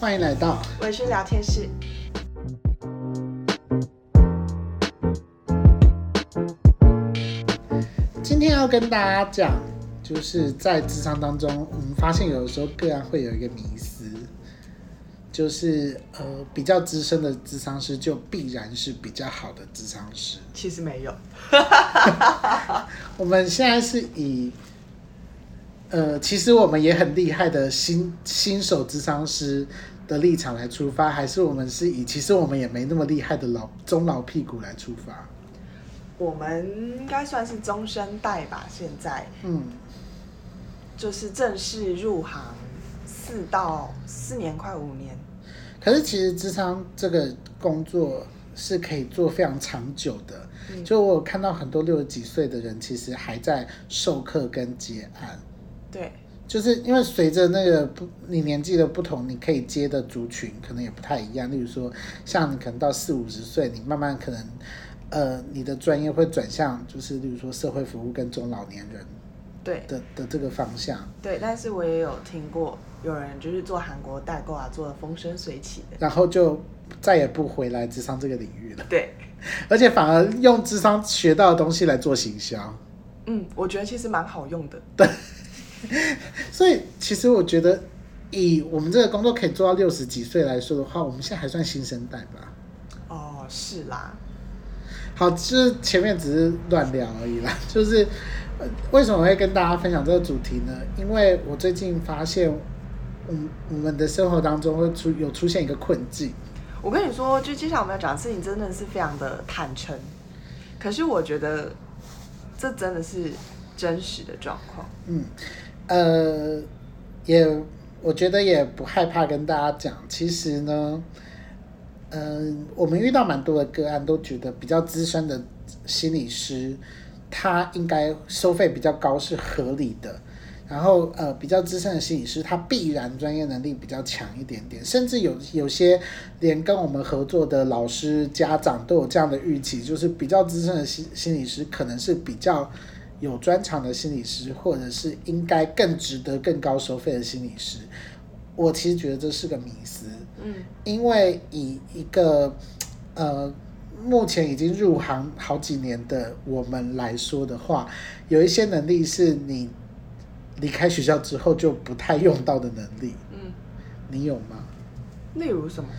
欢迎来到微醺聊天室。今天要跟大家讲，就是在智商当中，我们发现有的时候个案会有一个迷思，就是呃比较资深的智商师就必然是比较好的智商师。其实没有，我们现在是以。呃，其实我们也很厉害的新新手智商师的立场来出发，还是我们是以其实我们也没那么厉害的老中老屁股来出发？我们应该算是中生代吧，现在，嗯，就是正式入行四到四年，快五年。可是其实智商这个工作是可以做非常长久的，嗯，就我有看到很多六十几岁的人，其实还在授课跟接案。对，就是因为随着那个不，你年纪的不同，你可以接的族群可能也不太一样。例如说，像你可能到四五十岁，你慢慢可能，呃，你的专业会转向，就是例如说社会服务跟中老年人，对的的这个方向。对，但是我也有听过有人就是做韩国代购啊，做的风生水起的，然后就再也不回来智商这个领域了。对，而且反而用智商学到的东西来做行销。嗯，我觉得其实蛮好用的。对。所以，其实我觉得，以我们这个工作可以做到六十几岁来说的话，我们现在还算新生代吧？哦，是啦。好，就是前面只是乱聊而已啦。就是，为什么会跟大家分享这个主题呢？因为我最近发现，我我们的生活当中会出有出现一个困境。我跟你说，就接下来我们要讲的事情真的是非常的坦诚，可是我觉得这真的是真实的状况。嗯。呃，也我觉得也不害怕跟大家讲，其实呢，嗯、我们遇到蛮多的个案，都觉得比较资深的心理师，他应该收费比较高是合理的。然后呃，比较资深的心理师，他必然专业能力比较强一点点，甚至有有些连跟我们合作的老师、家长都有这样的预期，就是比较资深的心心理师可能是比较。有专长的心理师，或者是应该更值得更高收费的心理师，我其实觉得这是个迷思。嗯，因为以一个呃目前已经入行好几年的我们来说的话，有一些能力是你离开学校之后就不太用到的能力。嗯，你有吗？例如什么？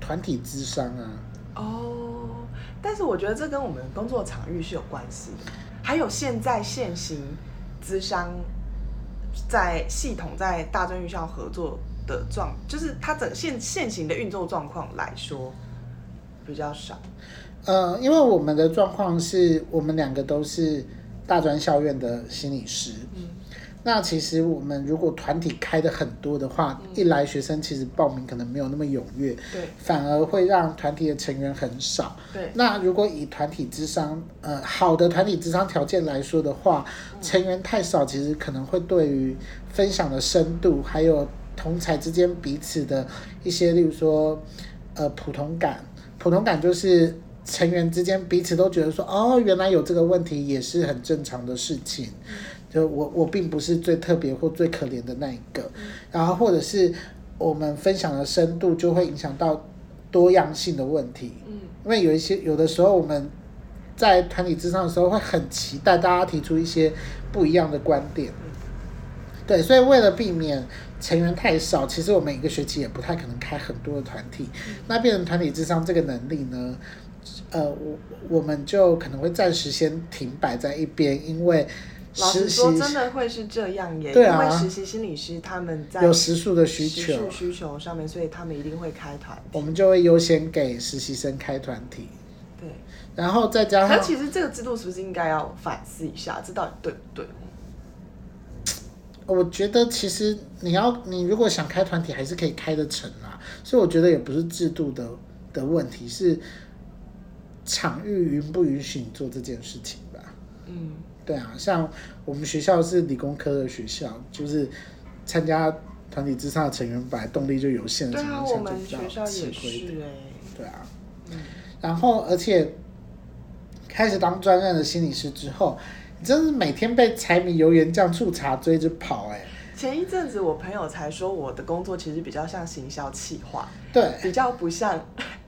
团体智商啊。哦，但是我觉得这跟我们工作场域是有关系的。还有现在现行资商在系统在大专院校合作的状，就是它整现现行的运作状况来说比较少。呃，因为我们的状况是我们两个都是大专校院的心理师。嗯。那其实我们如果团体开的很多的话，嗯、一来学生其实报名可能没有那么踊跃，对，反而会让团体的成员很少。对，那如果以团体智商，呃，好的团体智商条件来说的话，嗯、成员太少，其实可能会对于分享的深度，还有同才之间彼此的一些，例如说，呃，普通感，普通感就是成员之间彼此都觉得说，哦，原来有这个问题也是很正常的事情。嗯就我我并不是最特别或最可怜的那一个，然后或者是我们分享的深度就会影响到多样性的问题，嗯，因为有一些有的时候我们在团体之上的时候会很期待大家提出一些不一样的观点，对，所以为了避免成员太少，其实我们一个学期也不太可能开很多的团体，那变成团体智商这个能力呢，呃，我我们就可能会暂时先停摆在一边，因为。老实说，真的会是这样耶，对啊，因为实习心理师他们在有时数的需求，时数需求上面，所以他们一定会开团体。我们就会优先给实习生开团体。对，然后再加上，可其实这个制度是不是应该要反思一下，这到底对不对？我觉得其实你要，你如果想开团体，还是可以开得成啊。所以我觉得也不是制度的的问题，是场域允不允许你做这件事情吧？嗯。对啊，像我们学校是理工科的学校，就是参加团体之上的成员本来动力就有限，对啊，我们学校也是哎，对啊，嗯，然后而且开始当专任的心理师之后，你真是每天被柴米油盐酱醋茶追着跑哎，前一阵子我朋友才说，我的工作其实比较像行销企划，对，比较不像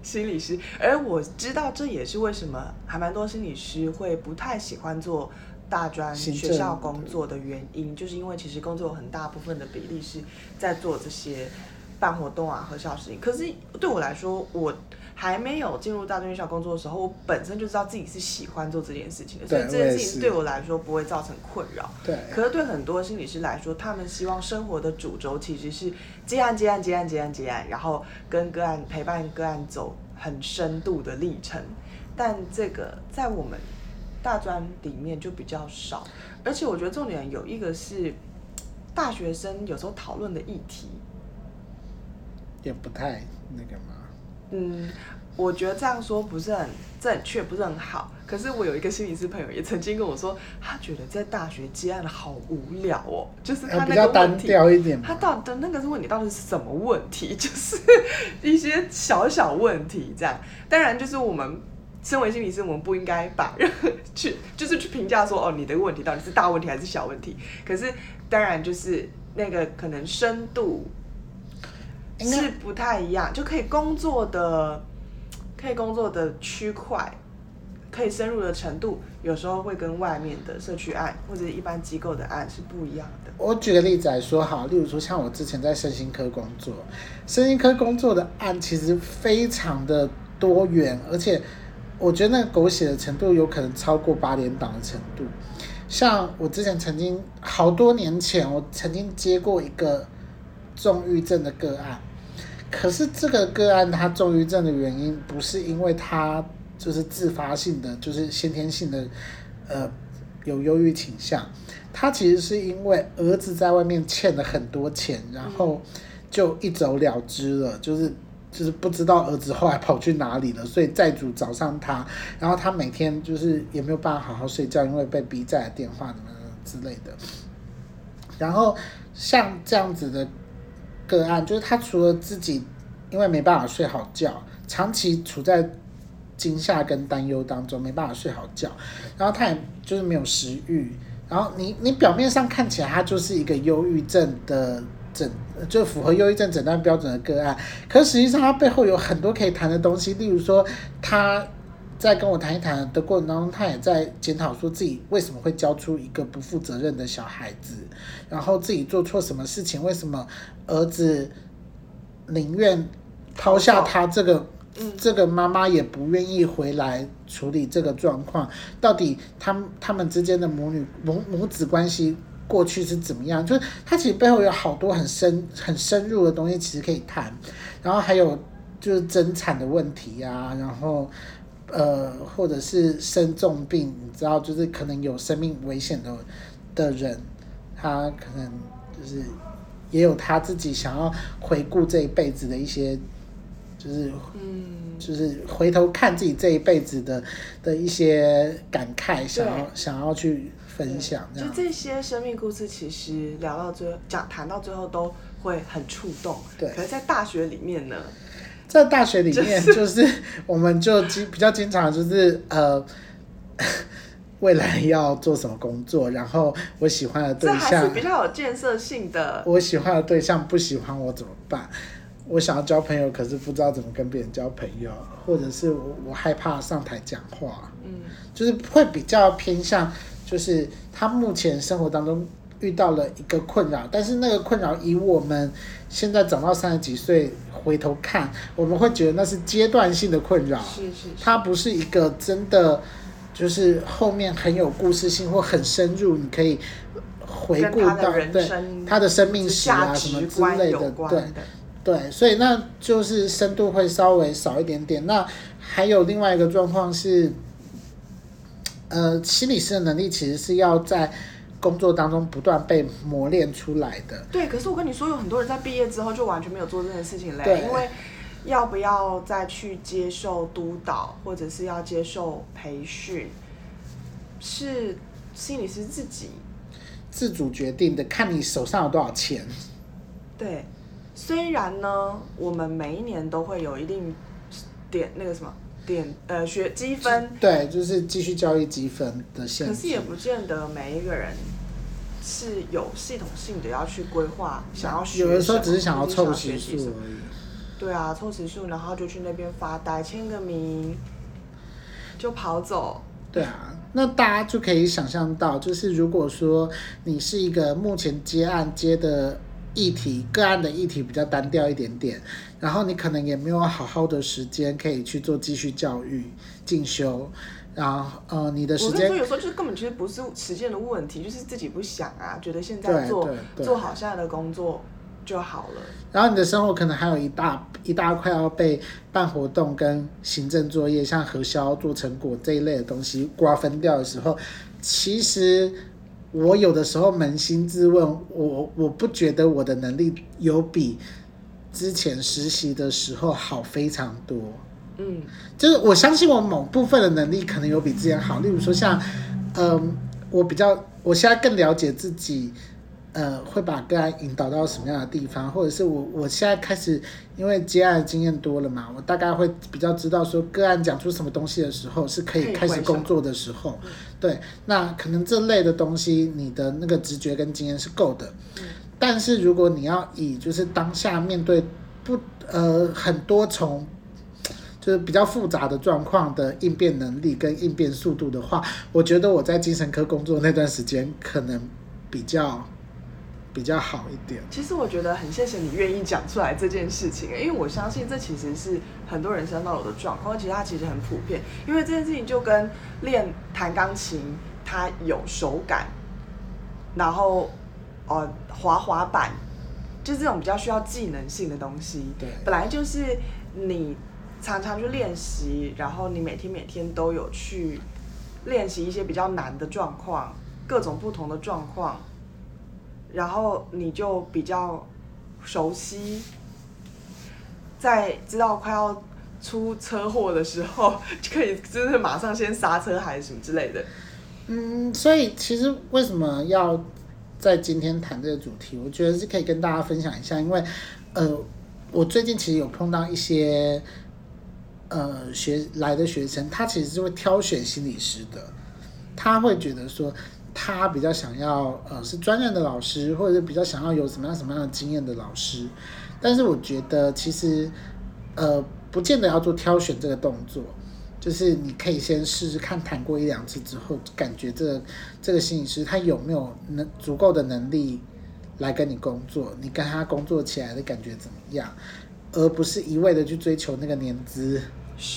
心理师。而我知道这也是为什么还蛮多心理师会不太喜欢做大专学校工作的原因，就是因为其实工作有很大部分的比例是在做这些办活动啊、核销事情。可是对我来说，我。还没有进入大专院校工作的时候，我本身就知道自己是喜欢做这件事情的，所以这件事情对我来说不会造成困扰。对，可是对很多心理师来说，他们希望生活的主轴其实是接案、接案、接案、接案、接案，然后跟个案陪伴个案走很深度的历程。但这个在我们大专里面就比较少，而且我觉得重点有一个是大学生有时候讨论的议题也不太那个嘛。嗯，我觉得这样说不是很正确，不是很好。可是我有一个心理师朋友也曾经跟我说，他觉得在大学接案好无聊哦，就是他那个单调一点。他到的那个问你到底是什么问题？就是一些小小问题这样。当然，就是我们身为心理师，我们不应该把任何去就是去评价说哦，你的问题到底是大问题还是小问题。可是当然就是那个可能深度。是不太一样，就可以工作的，可以工作的区块，可以深入的程度，有时候会跟外面的社区案或者一般机构的案是不一样的。我举个例子来说，好，例如说像我之前在身心科工作，身心科工作的案其实非常的多元，而且我觉得那个狗血的程度有可能超过八连档的程度。像我之前曾经好多年前，我曾经接过一个重郁症的个案。可是这个个案，他重郁症的原因不是因为他就是自发性的，就是先天性的，呃，有忧郁倾向。他其实是因为儿子在外面欠了很多钱，然后就一走了之了，就是就是不知道儿子后来跑去哪里了，所以债主找上他，然后他每天就是也没有办法好好睡觉，因为被逼债的电话什么之类的。然后像这样子的。个案就是他除了自己因为没办法睡好觉，长期处在惊吓跟担忧当中，没办法睡好觉，然后他也就是没有食欲，然后你你表面上看起来他就是一个忧郁症的诊，就符合忧郁症诊断标准的个案，可实际上他背后有很多可以谈的东西，例如说他。在跟我谈一谈的过程当中，他也在检讨说自己为什么会教出一个不负责任的小孩子，然后自己做错什么事情，为什么儿子宁愿抛下他这个，这个妈妈也不愿意回来处理这个状况，到底他们他们之间的母女母母子关系过去是怎么样？就是他其实背后有好多很深很深入的东西，其实可以谈，然后还有就是争产的问题啊，然后。呃，或者是生重病，你知道，就是可能有生命危险的的人，他可能就是也有他自己想要回顾这一辈子的一些，就是嗯，就是回头看自己这一辈子的的一些感慨，想要想要去分享。就这些生命故事，其实聊到最后，讲谈到最后都会很触动。对，可是，在大学里面呢？在大学里面，就是我们就经比较经常就是呃，未来要做什么工作，然后我喜欢的对象，比较有建设性的。我喜欢的对象不喜欢我怎么办？我想要交朋友，可是不知道怎么跟别人交朋友，或者是我我害怕上台讲话，嗯，就是会比较偏向，就是他目前生活当中。遇到了一个困扰，但是那个困扰以我们现在长到三十几岁回头看，我们会觉得那是阶段性的困扰，是是是，它不是一个真的就是后面很有故事性或很深入，你可以回顾到对他的生命史啊什么之类的，对对，所以那就是深度会稍微少一点点。那还有另外一个状况是，呃，心理师的能力其实是要在。工作当中不断被磨练出来的。对，可是我跟你说，有很多人在毕业之后就完全没有做这件事情嘞。因为要不要再去接受督导，或者是要接受培训，是心理师自己自主决定的，看你手上有多少钱。对，虽然呢，我们每一年都会有一定点那个什么。点呃学积分，对，就是继续教育积分的限制。可是也不见得每一个人是有系统性的要去规划，想要学。有的时候只是想要凑时数而已。对啊，凑时数，然后就去那边发呆，签个名，就跑走。对啊，那大家就可以想象到，就是如果说你是一个目前接案接的议题，个案的议题比较单调一点点，然后你可能也没有好好的时间可以去做继续教育进修。然后，呃，你的时间，我有时候就是根本其实不是时间的问题，就是自己不想啊，觉得现在做做好现在的工作就好了。然后你的生活可能还有一大一大块要被办活动跟行政作业，像核销、做成果这一类的东西瓜分掉的时候，其实我有的时候扪心自问，我我不觉得我的能力有比之前实习的时候好非常多。嗯，就是我相信我某部分的能力可能有比之前好，例如说像，嗯、呃，我比较，我现在更了解自己，呃，会把个案引导到什么样的地方，或者是我我现在开始因为接案的经验多了嘛，我大概会比较知道说个案讲出什么东西的时候是可以开始工作的时候，对，那可能这类的东西你的那个直觉跟经验是够的，但是如果你要以就是当下面对不呃很多重。就是比较复杂的状况的应变能力跟应变速度的话，我觉得我在精神科工作那段时间可能比较比较好一点。其实我觉得很谢谢你愿意讲出来这件事情，因为我相信这其实是很多人生到有的状况，其实它其实很普遍。因为这件事情就跟练弹钢琴，它有手感，然后呃滑滑板，就这种比较需要技能性的东西，对，本来就是你。常常去练习，然后你每天每天都有去练习一些比较难的状况，各种不同的状况，然后你就比较熟悉，在知道快要出车祸的时候，就可以就是马上先刹车还是什么之类的。嗯，所以其实为什么要在今天谈这个主题？我觉得是可以跟大家分享一下，因为呃，我最近其实有碰到一些。呃，学来的学生，他其实是会挑选心理师的，他会觉得说，他比较想要呃是专业的老师，或者是比较想要有什么样什么样的经验的老师。但是我觉得其实呃不见得要做挑选这个动作，就是你可以先试试看，谈过一两次之后，感觉这个、这个心理师他有没有能足够的能力来跟你工作，你跟他工作起来的感觉怎么样，而不是一味的去追求那个年资。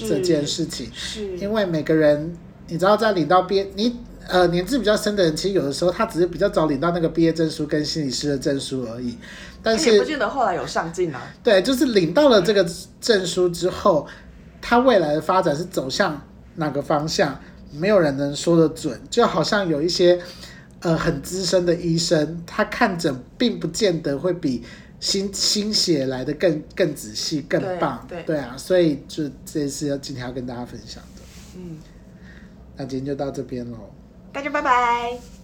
这件事情，是因为每个人，你知道，在领到毕业，你呃年纪比较深的人，其实有的时候他只是比较早领到那个毕业证书跟心理师的证书而已，但是也不见得后来有上进啊。对，就是领到了这个证书之后，他未来的发展是走向哪个方向，没有人能说得准。就好像有一些呃很资深的医生，他看诊并不见得会比。心心血来的更更仔细更棒，对，对，对啊，所以就这次要今天要跟大家分享的，嗯，那今天就到这边喽，大家拜拜。